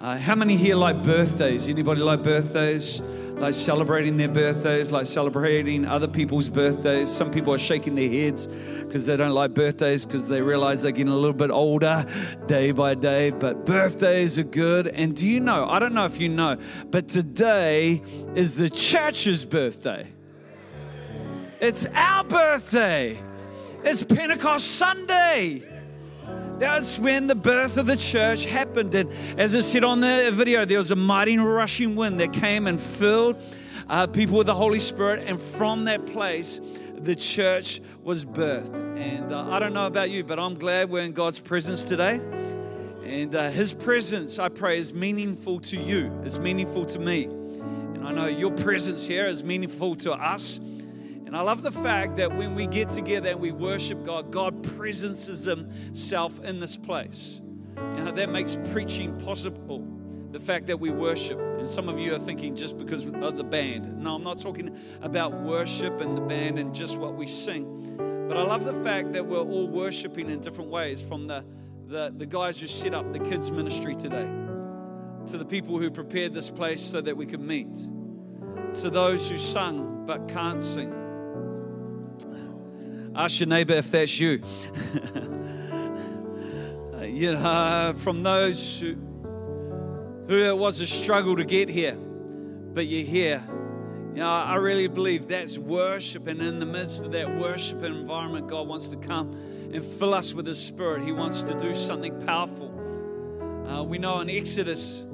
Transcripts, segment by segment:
Uh, how many here like birthdays? Anybody like birthdays? Like celebrating their birthdays, like celebrating other people's birthdays. Some people are shaking their heads because they don't like birthdays because they realize they're getting a little bit older day by day. But birthdays are good. And do you know? I don't know if you know, but today is the church's birthday. It's our birthday. It's Pentecost Sunday. That's when the birth of the church happened. And as I said on the video, there was a mighty rushing wind that came and filled uh, people with the Holy Spirit. And from that place, the church was birthed. And uh, I don't know about you, but I'm glad we're in God's presence today. And uh, His presence, I pray, is meaningful to you, it's meaningful to me. And I know your presence here is meaningful to us. And I love the fact that when we get together and we worship God, God presences Himself in this place. You know, that makes preaching possible. The fact that we worship. And some of you are thinking just because of the band. No, I'm not talking about worship and the band and just what we sing. But I love the fact that we're all worshiping in different ways from the, the, the guys who set up the kids' ministry today to the people who prepared this place so that we could meet, to those who sung but can't sing Ask your neighbor if that's you. you know, from those who, who it was a struggle to get here, but you're here. You know, I really believe that's worship, and in the midst of that worship environment, God wants to come and fill us with His Spirit. He wants to do something powerful. Uh, we know in Exodus,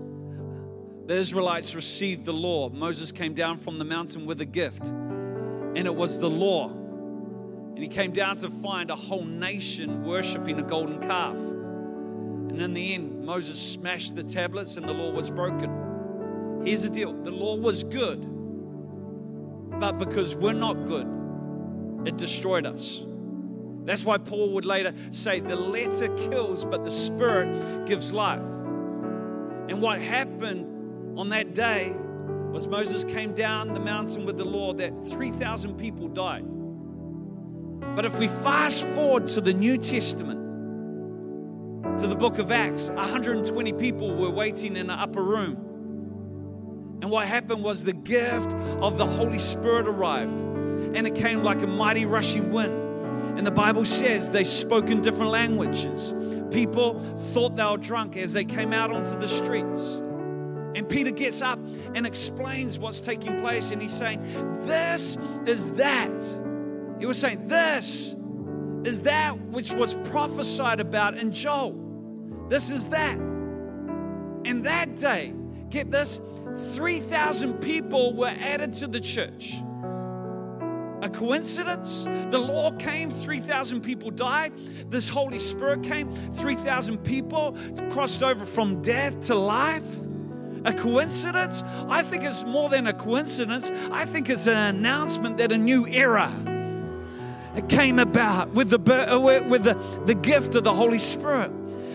the Israelites received the law. Moses came down from the mountain with a gift, and it was the law. And he came down to find a whole nation worshiping a golden calf. And in the end, Moses smashed the tablets and the law was broken. Here's the deal the law was good, but because we're not good, it destroyed us. That's why Paul would later say, The letter kills, but the spirit gives life. And what happened on that day was Moses came down the mountain with the law that 3,000 people died. But if we fast forward to the New Testament, to the book of Acts, 120 people were waiting in the upper room. And what happened was the gift of the Holy Spirit arrived, and it came like a mighty rushing wind. And the Bible says they spoke in different languages. People thought they were drunk as they came out onto the streets. And Peter gets up and explains what's taking place, and he's saying, This is that he was saying, This is that which was prophesied about in Joel. This is that. And that day, get this, 3,000 people were added to the church. A coincidence? The law came, 3,000 people died. This Holy Spirit came, 3,000 people crossed over from death to life. A coincidence? I think it's more than a coincidence. I think it's an announcement that a new era it came about with the, uh, with the, the gift of the Holy Spirit.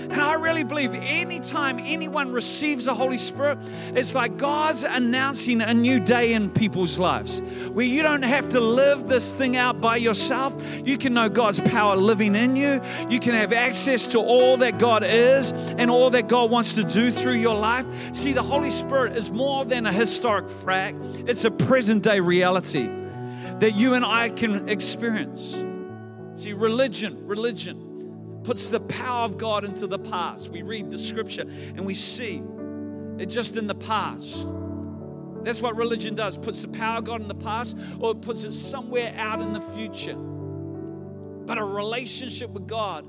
And I really believe anytime anyone receives the Holy Spirit, it's like God's announcing a new day in people's lives where you don't have to live this thing out by yourself. You can know God's power living in you. You can have access to all that God is and all that God wants to do through your life. See, the Holy Spirit is more than a historic fact, it's a present day reality that you and I can experience. See, religion, religion puts the power of God into the past. We read the scripture and we see it just in the past. That's what religion does puts the power of God in the past or it puts it somewhere out in the future. But a relationship with God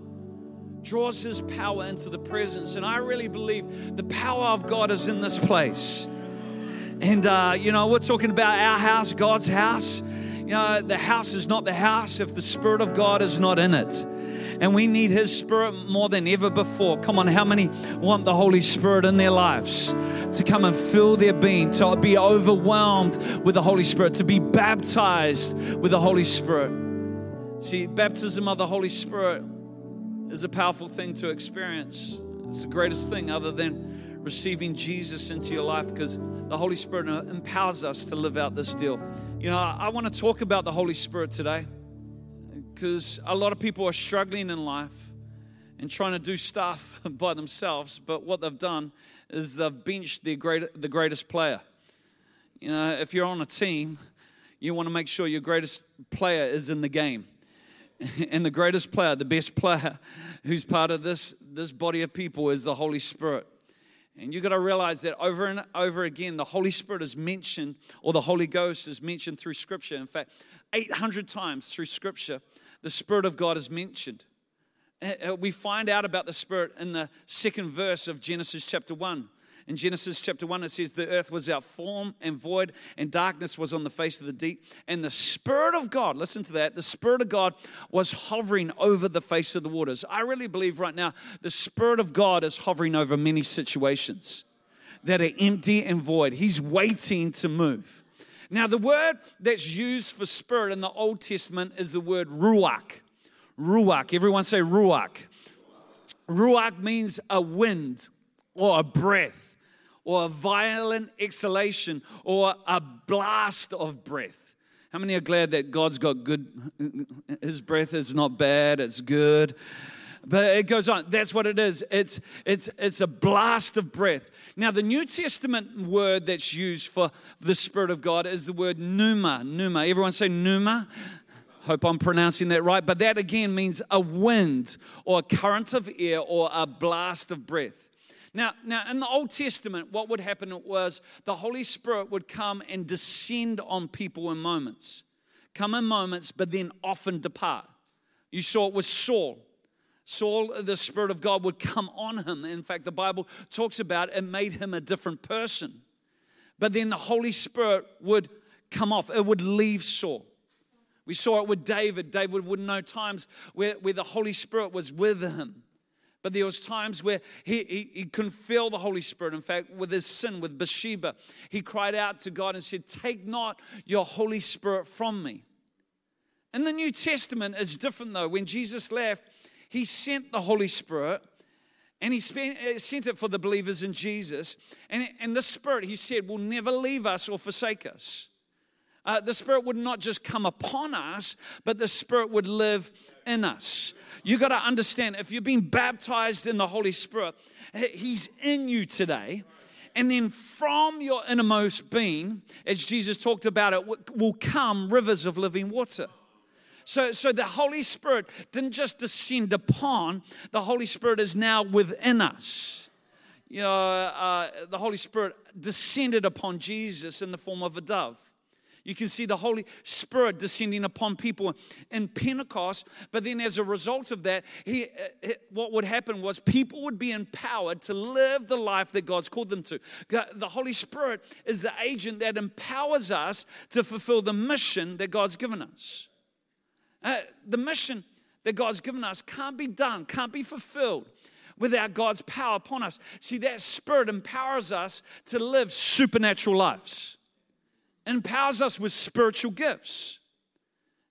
draws His power into the presence. And I really believe the power of God is in this place. And, uh, you know, we're talking about our house, God's house. You know, the house is not the house if the Spirit of God is not in it. And we need His Spirit more than ever before. Come on, how many want the Holy Spirit in their lives to come and fill their being, to be overwhelmed with the Holy Spirit, to be baptized with the Holy Spirit? See, baptism of the Holy Spirit is a powerful thing to experience. It's the greatest thing other than receiving Jesus into your life because the Holy Spirit uh, empowers us to live out this deal. You know, I want to talk about the Holy Spirit today because a lot of people are struggling in life and trying to do stuff by themselves, but what they've done is they've benched their great, the greatest player. You know, if you're on a team, you want to make sure your greatest player is in the game. And the greatest player, the best player who's part of this, this body of people is the Holy Spirit. And you've got to realize that over and over again, the Holy Spirit is mentioned, or the Holy Ghost is mentioned through Scripture. In fact, 800 times through Scripture, the Spirit of God is mentioned. Uh, uh, we find out about the Spirit in the second verse of Genesis chapter 1. In Genesis chapter 1, it says, The earth was out form and void, and darkness was on the face of the deep. And the Spirit of God, listen to that, the Spirit of God was hovering over the face of the waters. I really believe right now the Spirit of God is hovering over many situations that are empty and void. He's waiting to move. Now, the word that's used for spirit in the Old Testament is the word ruach. Ruach. Everyone say ruach. Ruach means a wind or a breath or a violent exhalation or a blast of breath. How many are glad that God's got good? His breath is not bad, it's good. But it goes on. That's what it is. It's, it's, it's a blast of breath. Now, the New Testament word that's used for the Spirit of God is the word pneuma. Pneuma. Everyone say pneuma. Hope I'm pronouncing that right. But that again means a wind or a current of air or a blast of breath. Now, now, in the Old Testament, what would happen was the Holy Spirit would come and descend on people in moments. Come in moments, but then often depart. You saw it with Saul. Saul, the Spirit of God would come on him. In fact, the Bible talks about it made him a different person. But then the Holy Spirit would come off, it would leave Saul. We saw it with David. David would know times where, where the Holy Spirit was with him. But there was times where he, he, he, couldn't feel the Holy Spirit. In fact, with his sin, with Bathsheba, he cried out to God and said, Take not your Holy Spirit from me. In the New Testament, it's different though. When Jesus left, he sent the Holy Spirit and he uh, sent it for the believers in Jesus. And, and the Spirit, he said, will never leave us or forsake us. Uh, the Spirit would not just come upon us, but the Spirit would live in us. You got to understand if you've been baptized in the Holy Spirit, He's in you today. And then from your innermost being, as Jesus talked about it, will come rivers of living water. So, so the Holy Spirit didn't just descend upon, the Holy Spirit is now within us. You know, uh, the Holy Spirit descended upon Jesus in the form of a dove. You can see the Holy Spirit descending upon people in Pentecost. But then, as a result of that, he, uh, what would happen was people would be empowered to live the life that God's called them to. The Holy Spirit is the agent that empowers us to fulfill the mission that God's given us. Uh, the mission that God's given us can't be done, can't be fulfilled without God's power upon us. See, that Spirit empowers us to live supernatural lives empowers us with spiritual gifts.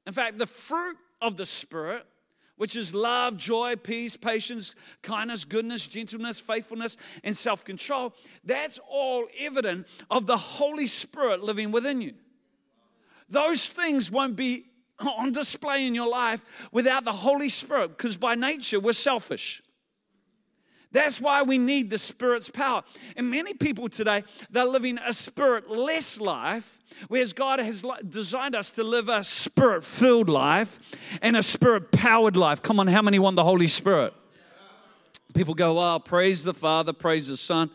In fact, the fruit of the Spirit, which is love, joy, peace, patience, kindness, goodness, gentleness, faithfulness, and self control, that's all evident of the Holy Spirit living within you. Those things won't be on display in your life without the Holy Spirit, because by nature we're selfish. That's why we need the Spirit's power. And many people today, they're living a spirit less life, whereas God has designed us to live a spirit filled life and a spirit powered life. Come on, how many want the Holy Spirit? People go, oh, praise the Father, praise the Son,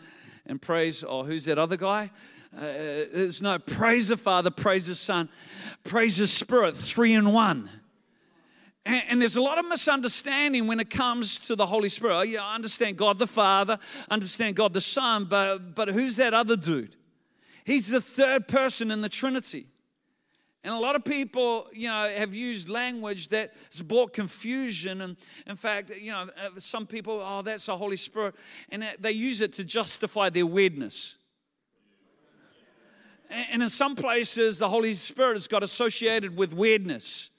and praise, oh, who's that other guy? Uh, there's no praise the Father, praise the Son, praise the Spirit, three in one. And, there's a lot of misunderstanding when it comes to the Holy Spirit. Oh, yeah, I understand God the Father, understand God the Son, but, but who's that other dude? He's the third person in the Trinity. And a lot of people, you know, have used language that's brought confusion. And in fact, you know, uh, some people, oh, that's the Holy Spirit. And they use it to justify their weirdness. And in some places, the Holy Spirit has got associated with weirdness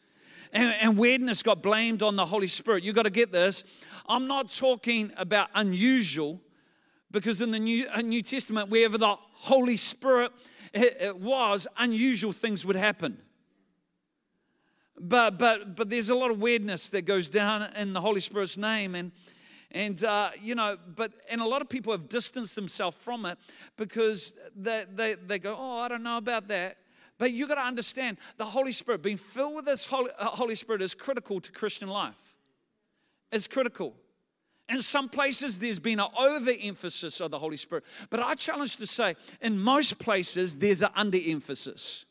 and, and weirdness got blamed on the Holy Spirit. You got to get this. I'm not talking about unusual because in the New, uh, New Testament, wherever the Holy Spirit it, it was, unusual things would happen. But, but, but there's a lot of weirdness that goes down in the Holy Spirit's name. And, And, uh, you know, but, and a lot of people have distanced themselves from it because they, they, they go, oh, I don't know about that. But you got to understand the Holy Spirit, being filled with this Holy, uh, Holy Spirit is critical to Christian life. It's critical. In some places, there's been an overemphasis of the Holy Spirit. But I challenge to say, in most places, there's an underemphasis.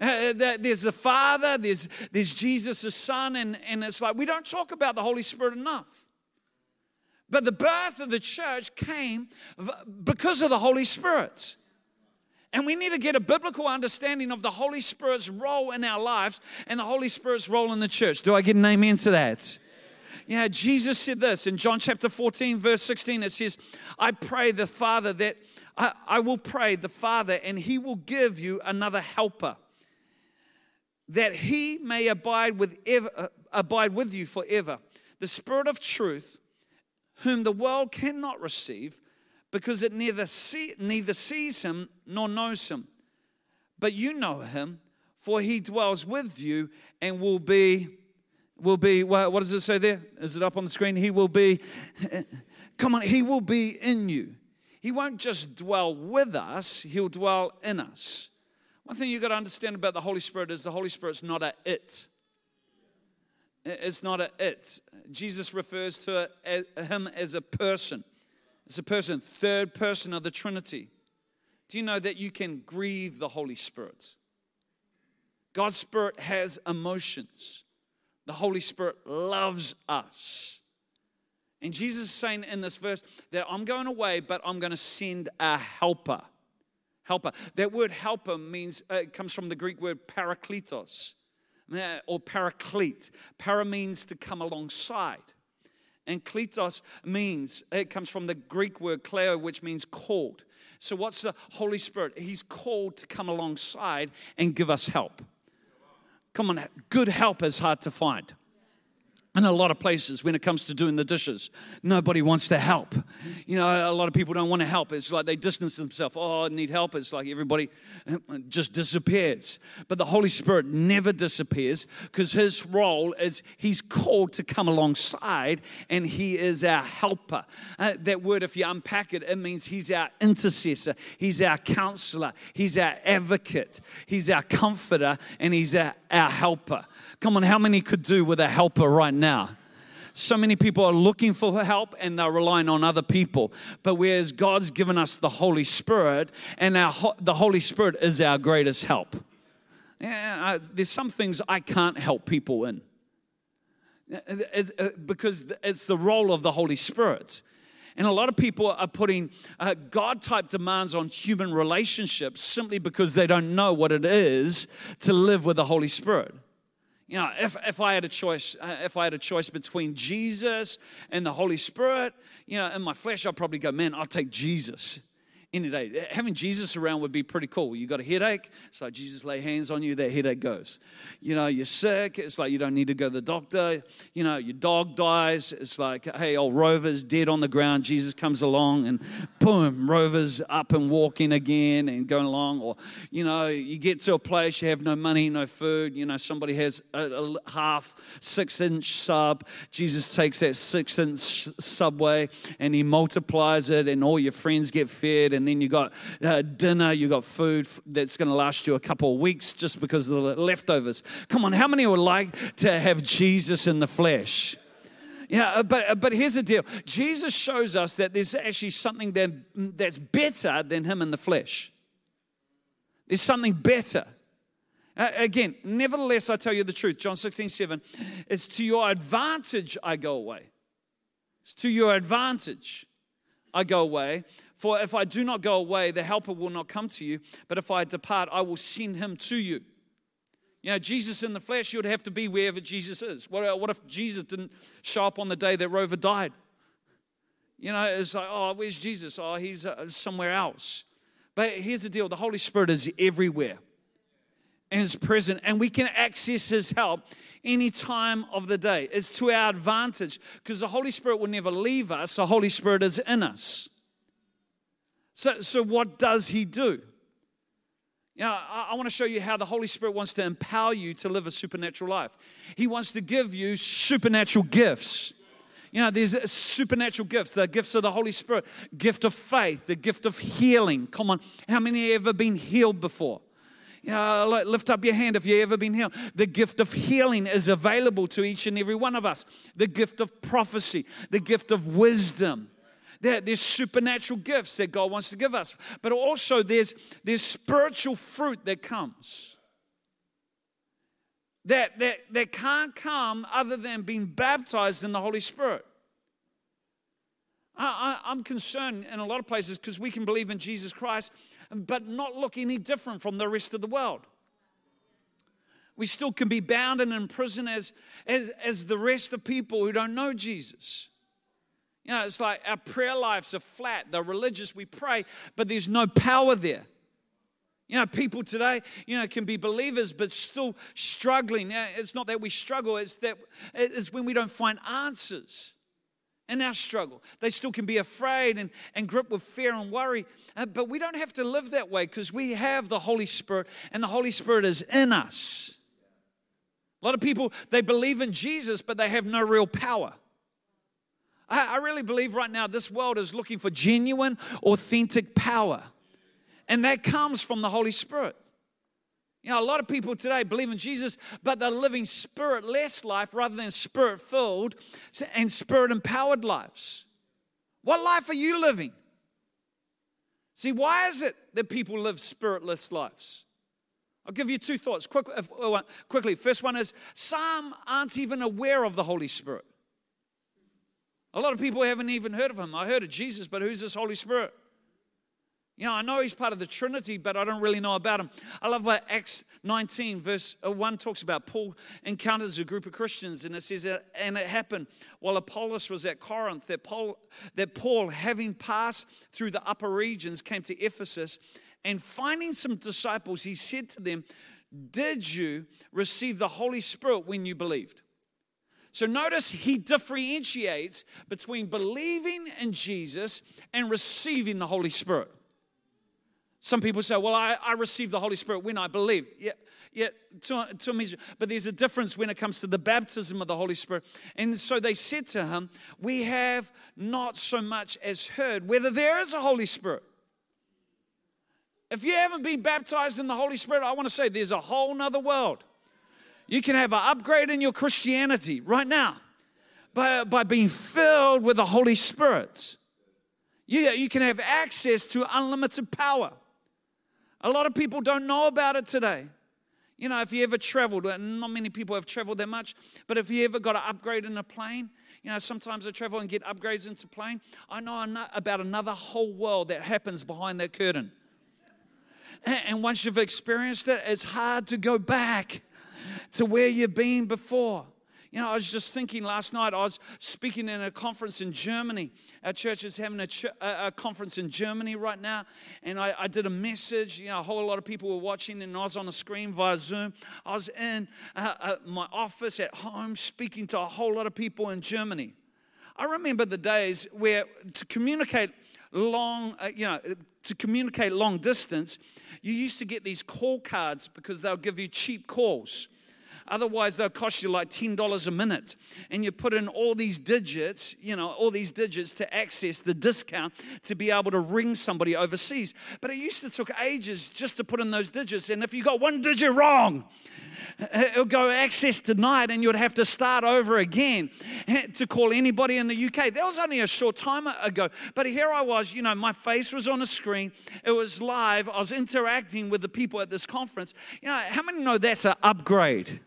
Uh, there's the Father, there's, there's Jesus the Son, and, and it's like we don't talk about the Holy Spirit enough. But the birth of the church came because of the Holy Spirit. And we need to get a biblical understanding of the Holy Spirit's role in our lives and the Holy Spirit's role in the church. Do I get an amen to that? Yeah, Jesus said this in John chapter 14, verse 16. It says, I pray the Father that I, I will pray the Father, and he will give you another helper, that he may abide with, ever, uh, abide with you forever. The Spirit of truth, whom the world cannot receive, because it neither, see, neither sees him nor knows him. But you know him, for he dwells with you and will be will be, what does it say there? Is it up on the screen? He will be, come on, He will be in you. He won't just dwell with us, He'll dwell in us. One thing you've got to understand about the Holy Spirit is the Holy Spirit's not a it. It's not a it. Jesus refers to him as a person. It's a person, third person of the Trinity. Do you know that you can grieve the Holy Spirit? God's Spirit has emotions. The Holy Spirit loves us. And Jesus is saying in this verse that I'm going away, but I'm going to send a helper. Helper. That word helper means, uh, it comes from the Greek word parakletos or paraclete. Para means to come alongside. And kletos means, it comes from the Greek word kleo, which means called. So, what's the Holy Spirit? He's called to come alongside and give us help. Come on, good help is hard to find in a lot of places when it comes to doing the dishes nobody wants to help. You know a lot of people don't want to help. It's like they distance themselves. Oh i need help. It's like everybody just disappears. But the holy spirit never disappears because his role is he's called to come alongside and he is our helper. Uh, that word if you unpack it it means he's our intercessor he's our counselor he's our advocate he's our comforter and he's our, our helper. Come on how many could do with a helper right now now. So many people are looking for help and they're relying on other people. But whereas God's given us the Holy Spirit, and our, the Holy Spirit is our greatest help. Yeah, there's some things I can't help people in uh, because it's the role of the Holy Spirit. And a lot of people are putting uh, God type demands on human relationships simply because they don't know what it is to live with the Holy Spirit. You know, if, if I had a choice, uh, if I had a choice between Jesus and the Holy Spirit, you know, in my flesh, I'd probably go, man, I'll take Jesus any day. Having Jesus around would be pretty cool. You got a headache, it's like Jesus lay hands on you, that headache goes. You know, you're sick, it's like you don't need to go to the doctor. You know, your dog dies, it's like, hey, old Rover's dead on the ground. Jesus comes along and boom, Rover's up and walking again and going along. Or, you know, you get to a place, you have no money, no food. You know, somebody has a, a half, six inch sub. Jesus takes that six inch subway and he multiplies it, and all your friends get fed and then you got uh, dinner, you got food that's going to last you a couple of weeks just because of the leftovers. Come on, how many would like to have Jesus in the flesh? Yeah, uh, but, uh, but here's the deal Jesus shows us that there's actually something that, that's better than him in the flesh. There's something better. Uh, again, nevertheless, I tell you the truth. John 16, 7. It's to your advantage I go away. It's to your advantage I go away. For if I do not go away, the helper will not come to you. But if I depart, I will send him to you. You know, Jesus in the flesh, you would have to be wherever Jesus is. What, what if Jesus didn't show up on the day that Rover died? You know, it's like, oh, where's Jesus? Oh, he's uh, somewhere else. But here's the deal the Holy Spirit is everywhere and is present, and we can access his help any time of the day. It's to our advantage because the Holy Spirit will never leave us, the Holy Spirit is in us. So, so what does he do? Know, I, I want to show you how the Holy Spirit wants to empower you to live a supernatural life. He wants to give you supernatural gifts. You know, there's supernatural gifts, the gifts of the Holy Spirit, gift of faith, the gift of healing. Come on, how many have ever been healed before? You know, lift up your hand if you've ever been healed. The gift of healing is available to each and every one of us. The gift of prophecy, the gift of wisdom. There, there's supernatural gifts that God wants to give us, but also there's, there's spiritual fruit that comes that, that, that can't come other than being baptized in the Holy Spirit. I, I, I'm concerned in a lot of places because we can believe in Jesus Christ, but not look any different from the rest of the world. We still can be bound and imprisoned as, as, as the rest of people who don't know Jesus. You know, it's like our prayer lives are flat. They're religious, we pray, but there's no power there. You know, people today, you know, can be believers but still struggling. It's not that we struggle, it's that it's when we don't find answers in our struggle. They still can be afraid and, and grip with fear and worry. Uh, but we don't have to live that way because we have the Holy Spirit and the Holy Spirit is in us. A lot of people, they believe in Jesus, but they have no real power. I, I really believe right now this world is looking for genuine, authentic power. And that comes from the Holy Spirit. You know, a lot of people today believe in Jesus, but they're living spirit less life rather than spirit filled and spirit empowered lives. What life are you living? See, why is it that people live spiritless lives? I'll give you two thoughts Quick, uh, quickly. First one is some aren't even aware of the Holy Spirit. A lot of people haven't even heard of him. I heard of Jesus, but who's this Holy Spirit? You know, I know he's part of the Trinity, but I don't really know about him. I love what Acts 19, verse uh, 1 talks about. Paul encounters a group of Christians, and it says, And it happened while Apollos was at Corinth that Paul, that Paul, having passed through the upper regions, came to Ephesus, and finding some disciples, he said to them, Did you receive the Holy Spirit when you believed? So notice he differentiates between believing in Jesus and receiving the Holy Spirit. Some people say, well, I, I received the Holy Spirit when I believed. Yeah, yeah, to, to me, but there's a difference when it comes to the baptism of the Holy Spirit. And so they said to him, We have not so much as heard whether there is a Holy Spirit. If you haven't been baptized in the Holy Spirit, I want to say there's a whole nother world. You can have an upgrade in your Christianity right now by, by being filled with the Holy Spirit. You, you can have access to unlimited power. A lot of people don't know about it today. You know, if you ever traveled, not many people have traveled that much, but if you ever got an upgrade in a plane, you know, sometimes I travel and get upgrades into plane. I know about another whole world that happens behind that curtain. And once you've experienced it, it's hard to go back to where you've been before. You know, I was just thinking last night, I was speaking in a conference in Germany. Our church is having a, ch- a conference in Germany right now. And I, I, did a message. You know, a whole lot of people were watching, and I was on the screen via Zoom. I was in uh, uh, my office at home speaking to a whole lot of people in Germany. I remember the days where to communicate long, uh, you know, to communicate long distance, you used to get these call cards because they'll give you cheap calls. Otherwise, they'll cost you like $10 a minute. And you put in all these digits, you know, all these digits to access the discount to be able to ring somebody overseas. But it used to took ages just to put in those digits. And if you got one digit wrong, it'll go access denied and you'd have to start over again to call anybody in the UK. That was only a short time ago. But here I was, you know, my face was on a screen, it was live, I was interacting with the people at this conference. You know, how many know that's an upgrade?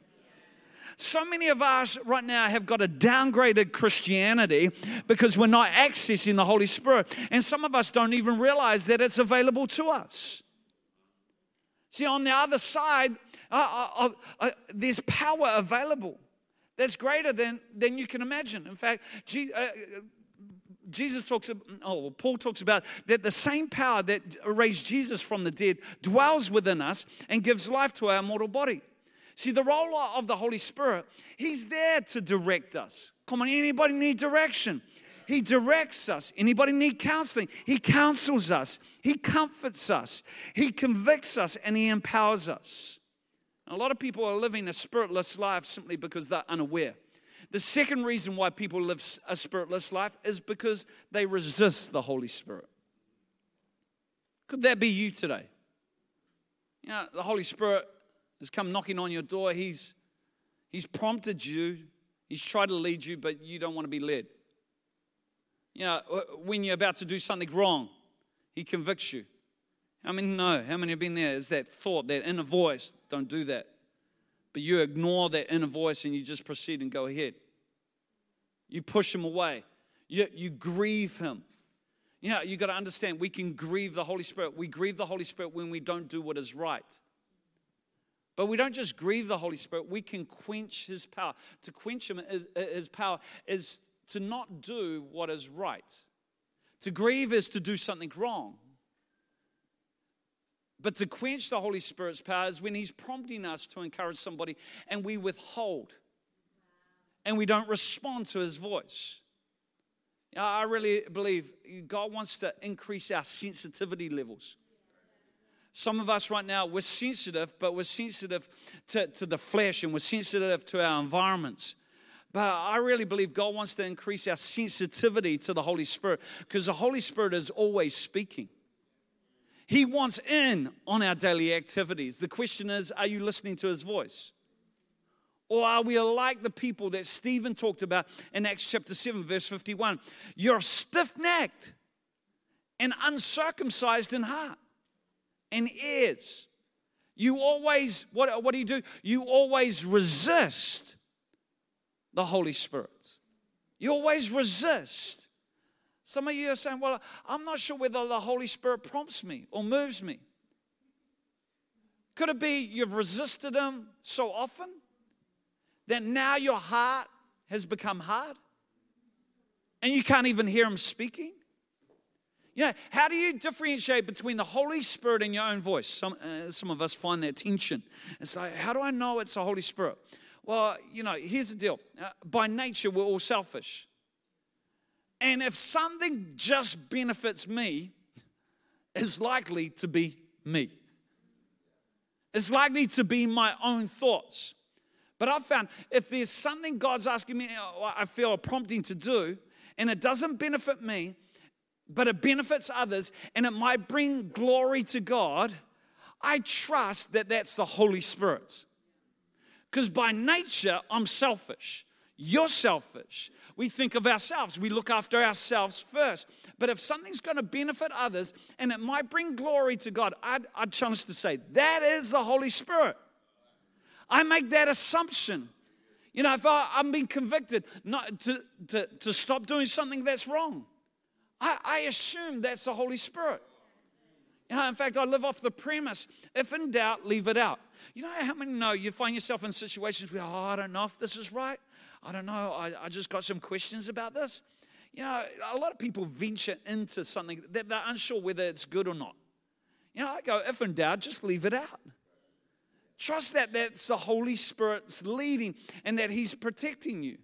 So many of us right now have got a downgraded Christianity because we're not accessing the Holy Spirit. And some of us don't even realize that it's available to us. See, on the other side, uh, uh, uh, uh there's power available that's greater than, than you can imagine. In fact, uh, Jesus talks, oh, Paul talks about that the same power that raised Jesus from the dead dwells within us and gives life to our mortal body. See, the role of the Holy Spirit, He's there to direct us. Come on, anybody need direction? He directs us. Anybody need counseling? He counsels us. He comforts us. He convicts us and He empowers us. A lot of people are living a spiritless life simply because they're unaware. The second reason why people live a spiritless life is because they resist the Holy Spirit. Could that be you today? You know, the Holy Spirit has come knocking on your door. He's, he's prompted you, He's tried to lead you, but you don't want to be led. You know, when you're about to do something wrong, He convicts you. How many know? How many have been there? Is that thought, that inner voice? Don't do that. But you ignore that inner voice and you just proceed and go ahead. You push him away. You, you grieve him. You know, you got to understand, we can grieve the Holy Spirit. We grieve the Holy Spirit when we don't do what is right. But we don't just grieve the Holy Spirit, we can quench his power. To quench him, his power is to not do what is right. To grieve is to do something wrong. But to quench the Holy Spirit's power is when He's prompting us to encourage somebody and we withhold and we don't respond to His voice. I really believe God wants to increase our sensitivity levels. Some of us right now, we're sensitive, but we're sensitive to, to the flesh and we're sensitive to our environments. But I really believe God wants to increase our sensitivity to the Holy Spirit because the Holy Spirit is always speaking. He wants in on our daily activities. The question is are you listening to his voice? Or are we like the people that Stephen talked about in Acts chapter 7, verse 51? You're stiff necked and uncircumcised in heart and ears. You always, what, what do you do? You always resist the Holy Spirit. You always resist. Some of you are saying, Well, I'm not sure whether the Holy Spirit prompts me or moves me. Could it be you've resisted Him so often that now your heart has become hard and you can't even hear Him speaking? You know, how do you differentiate between the Holy Spirit and your own voice? Some, uh, some of us find that tension. It's like, how do I know it's the Holy Spirit? Well, you know, here's the deal. Uh, by nature, we're all selfish. And if something just benefits me, it's likely to be me. It's likely to be my own thoughts. But I've found if there's something God's asking me, uh, I feel a prompting to do, and it doesn't benefit me, but it benefits others, and it might bring glory to God, I trust that that's the Holy Spirit. Because by nature, I'm selfish. You're selfish we think of ourselves. We look after ourselves first. But if something's going to benefit others and it might bring glory to God, I'd, I'd challenge to say, that is the Holy Spirit. I make that assumption. You know, if I, am being convicted not to, to, to stop doing something that's wrong, I, I assume that's the Holy Spirit. You know, in fact, I live off the premise if in doubt, leave it out. You know how many know you find yourself in situations where, oh, I don't know if this is right. I don't know, I, I just got some questions about this. You know, a lot of people venture into something that they're unsure whether it's good or not. You know, I go, if in doubt, just leave it out. Trust that that's the Holy Spirit's leading and that He's protecting you.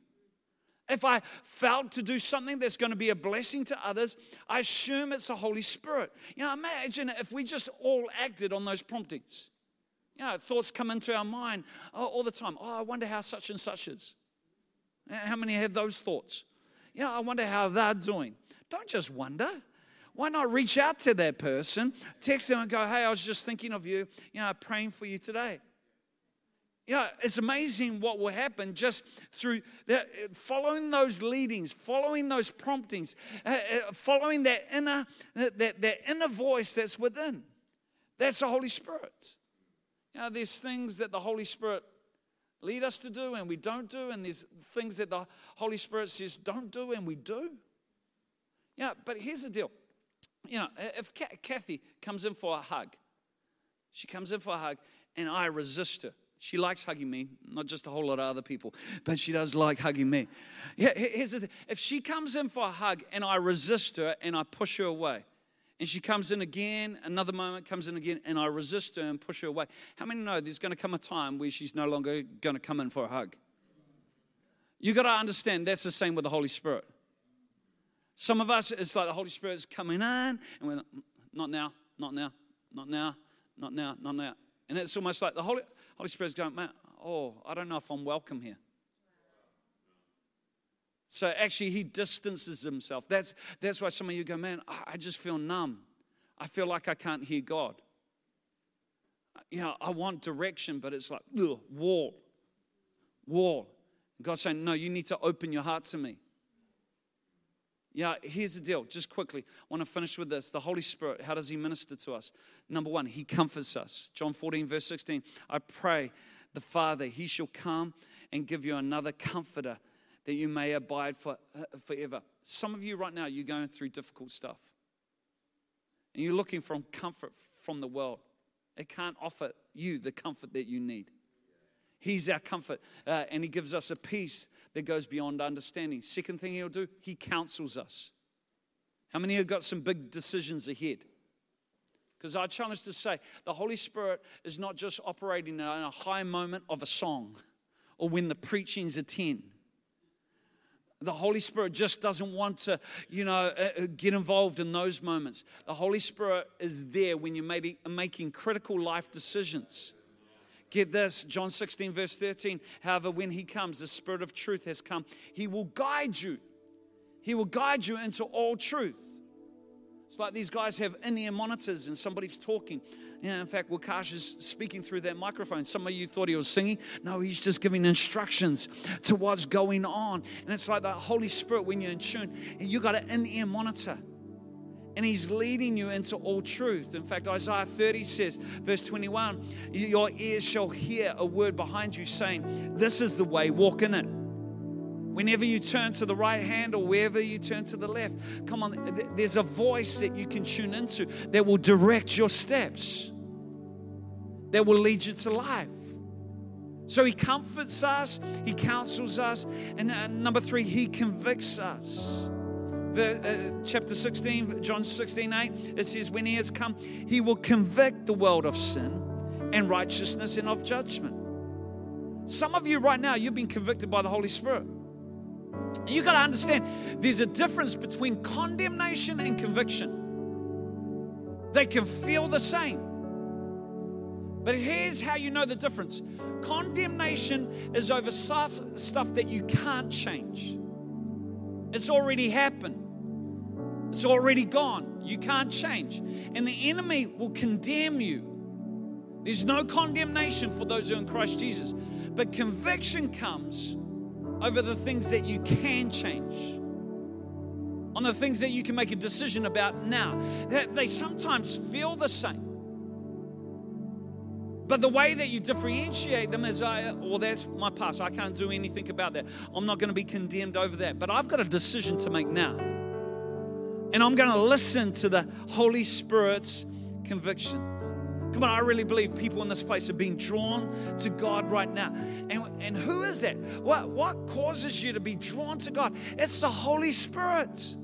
If I felt to do something that's going to be a blessing to others, I assume it's the Holy Spirit. You know, imagine if we just all acted on those promptings. You know, thoughts come into our mind oh, all the time. Oh, I wonder how such and such is. How many had those thoughts? Yeah, I wonder how they're doing. Don't just wonder. Why not reach out to that person, text them and go, hey, I was just thinking of you, you know, praying for you today. Yeah, it's amazing what will happen just through the, following those leadings, following those promptings, uh, uh, following that inner, that, that inner voice that's within. That's the Holy Spirit. You know, there's things that the Holy Spirit lead us to do and we don't do, and there's things that the Holy Spirit says don't do and we do. Yeah, but here's the deal. You know, if Kathy comes in for a hug, she comes in for a hug, and I resist her. She likes hugging me, not just a whole lot of other people, but she does like hugging me. Yeah, here's the thing. If she comes in for a hug and I resist her and I push her away, and she comes in again, another moment comes in again, and I resist her and push her away. How many know there's going to come a time where she's no longer going to come in for a hug? You got to understand that's the same with the Holy Spirit. Some of us, it's like the Holy Spirit's coming in, and we're not, mm, not now, not now, not now, not now, not now. And it's almost like the Holy, Holy Spirit's going, man, oh, I don't know if I'm welcome here. So actually, he distances himself. That's, that's why some of you go, man, I just feel numb. I feel like I can't hear God. You know, I want direction, but it's like, ugh, wall, wall. God's saying, no, you need to open your heart to me. Yeah, here's the deal, just quickly. I want to finish with this. The Holy Spirit, how does He minister to us? Number one, He comforts us. John 14, verse 16. I pray the Father, He shall come and give you another comforter that you may abide for, uh, forever. Some of you right now, you're going through difficult stuff. And you're looking for comfort from the world. It can't offer you the comfort that you need. He's our comfort, uh, and He gives us a peace that goes beyond understanding. Second thing He'll do, He counsels us. How many have got some big decisions ahead? Because I challenge to say the Holy Spirit is not just operating in a high moment of a song or when the preaching's a 10. The Holy Spirit just doesn't want to, you know, uh, uh, get involved in those moments. The Holy Spirit is there when you're maybe making critical life decisions. Get this, John 16, verse 13. However, when he comes, the Spirit of truth has come. He will guide you. He will guide you into all truth. It's like these guys have in-ear monitors and somebody's talking. Yeah, in fact, Wakash is speaking through that microphone. Some of you thought he was singing. No, he's just giving instructions to what's going on. And it's like the Holy Spirit when you're in tune, you got an in-ear monitor and he's leading you into all truth. In fact, Isaiah 30 says, verse 21, your ears shall hear a word behind you saying, This is the way, walk in it. Whenever you turn to the right hand or wherever you turn to the left, come on, there's a voice that you can tune into that will direct your steps, that will lead you to life. So he comforts us, he counsels us, and uh, number three, he convicts us Uh, chapter 16, John 16, 8, it says, When he has come, he will convict the world of sin and righteousness and of judgment. Some of you right now, you've been convicted by the Holy Spirit. You got to understand there's a difference between condemnation and conviction. They can feel the same. But here's how you know the difference condemnation is over stuff, stuff that you can't change, it's already happened. It's already gone. You can't change. And the enemy will condemn you. There's no condemnation for those who are in Christ Jesus. But conviction comes over the things that you can change, on the things that you can make a decision about now. They sometimes feel the same. But the way that you differentiate them is, I, well, that's my past. I can't do anything about that. I'm not going to be condemned over that. But I've got a decision to make now. And I'm going to listen to the Holy Spirit's convictions. Come on, I really believe people in this place are being drawn to God right now. And, and who is that? What, what causes you to be drawn to God? It's the Holy Spirit.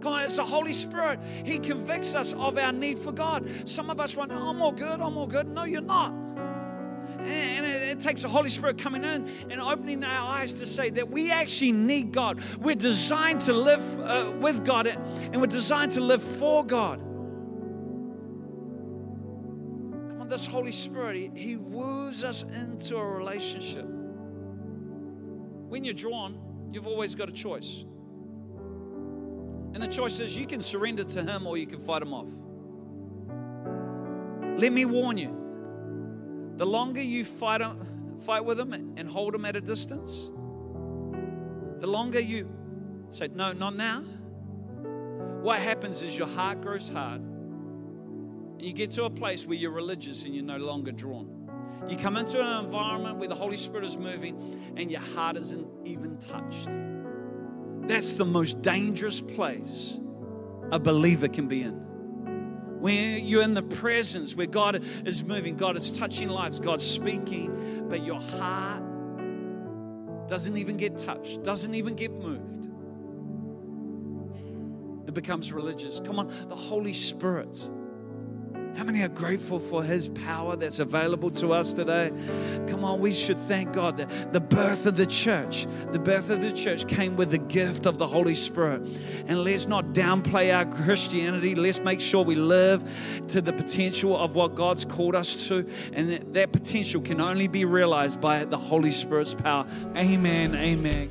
Come on, it's the Holy Spirit. He convicts us of our need for God. Some of us run, oh, I'm all good, I'm all good. No, you're not. And it takes the Holy Spirit coming in and opening our eyes to say that we actually need God. We're designed to live uh, with God and we're designed to live for God. Come on, this Holy Spirit, He, he woos us into a relationship. When you're drawn, you've always got a choice. And the choice is you can surrender to Him or you can fight Him off. Let me warn you the longer you fight, fight with them and hold them at a distance, the longer you say, No, not now. What happens is your heart grows hard. And you get to a place where you're religious and you're no longer drawn. You come into an environment where the Holy Spirit is moving and your heart isn't even touched. That's the most dangerous place a believer can be in where you're in the presence, where God is moving, God is touching lives, God's speaking, but your heart doesn't even get touched, doesn't even get moved. It becomes religious. Come on, the Holy Spirit how many are grateful for His power that's available to us today? Come on, we should thank God that the birth of the church, the birth of the church came with the gift of the Holy Spirit. And let's not downplay our Christianity. Let's make sure we live to the potential of what God's called us to. And that, that potential can only be realized by the Holy Spirit's power. Amen. Amen.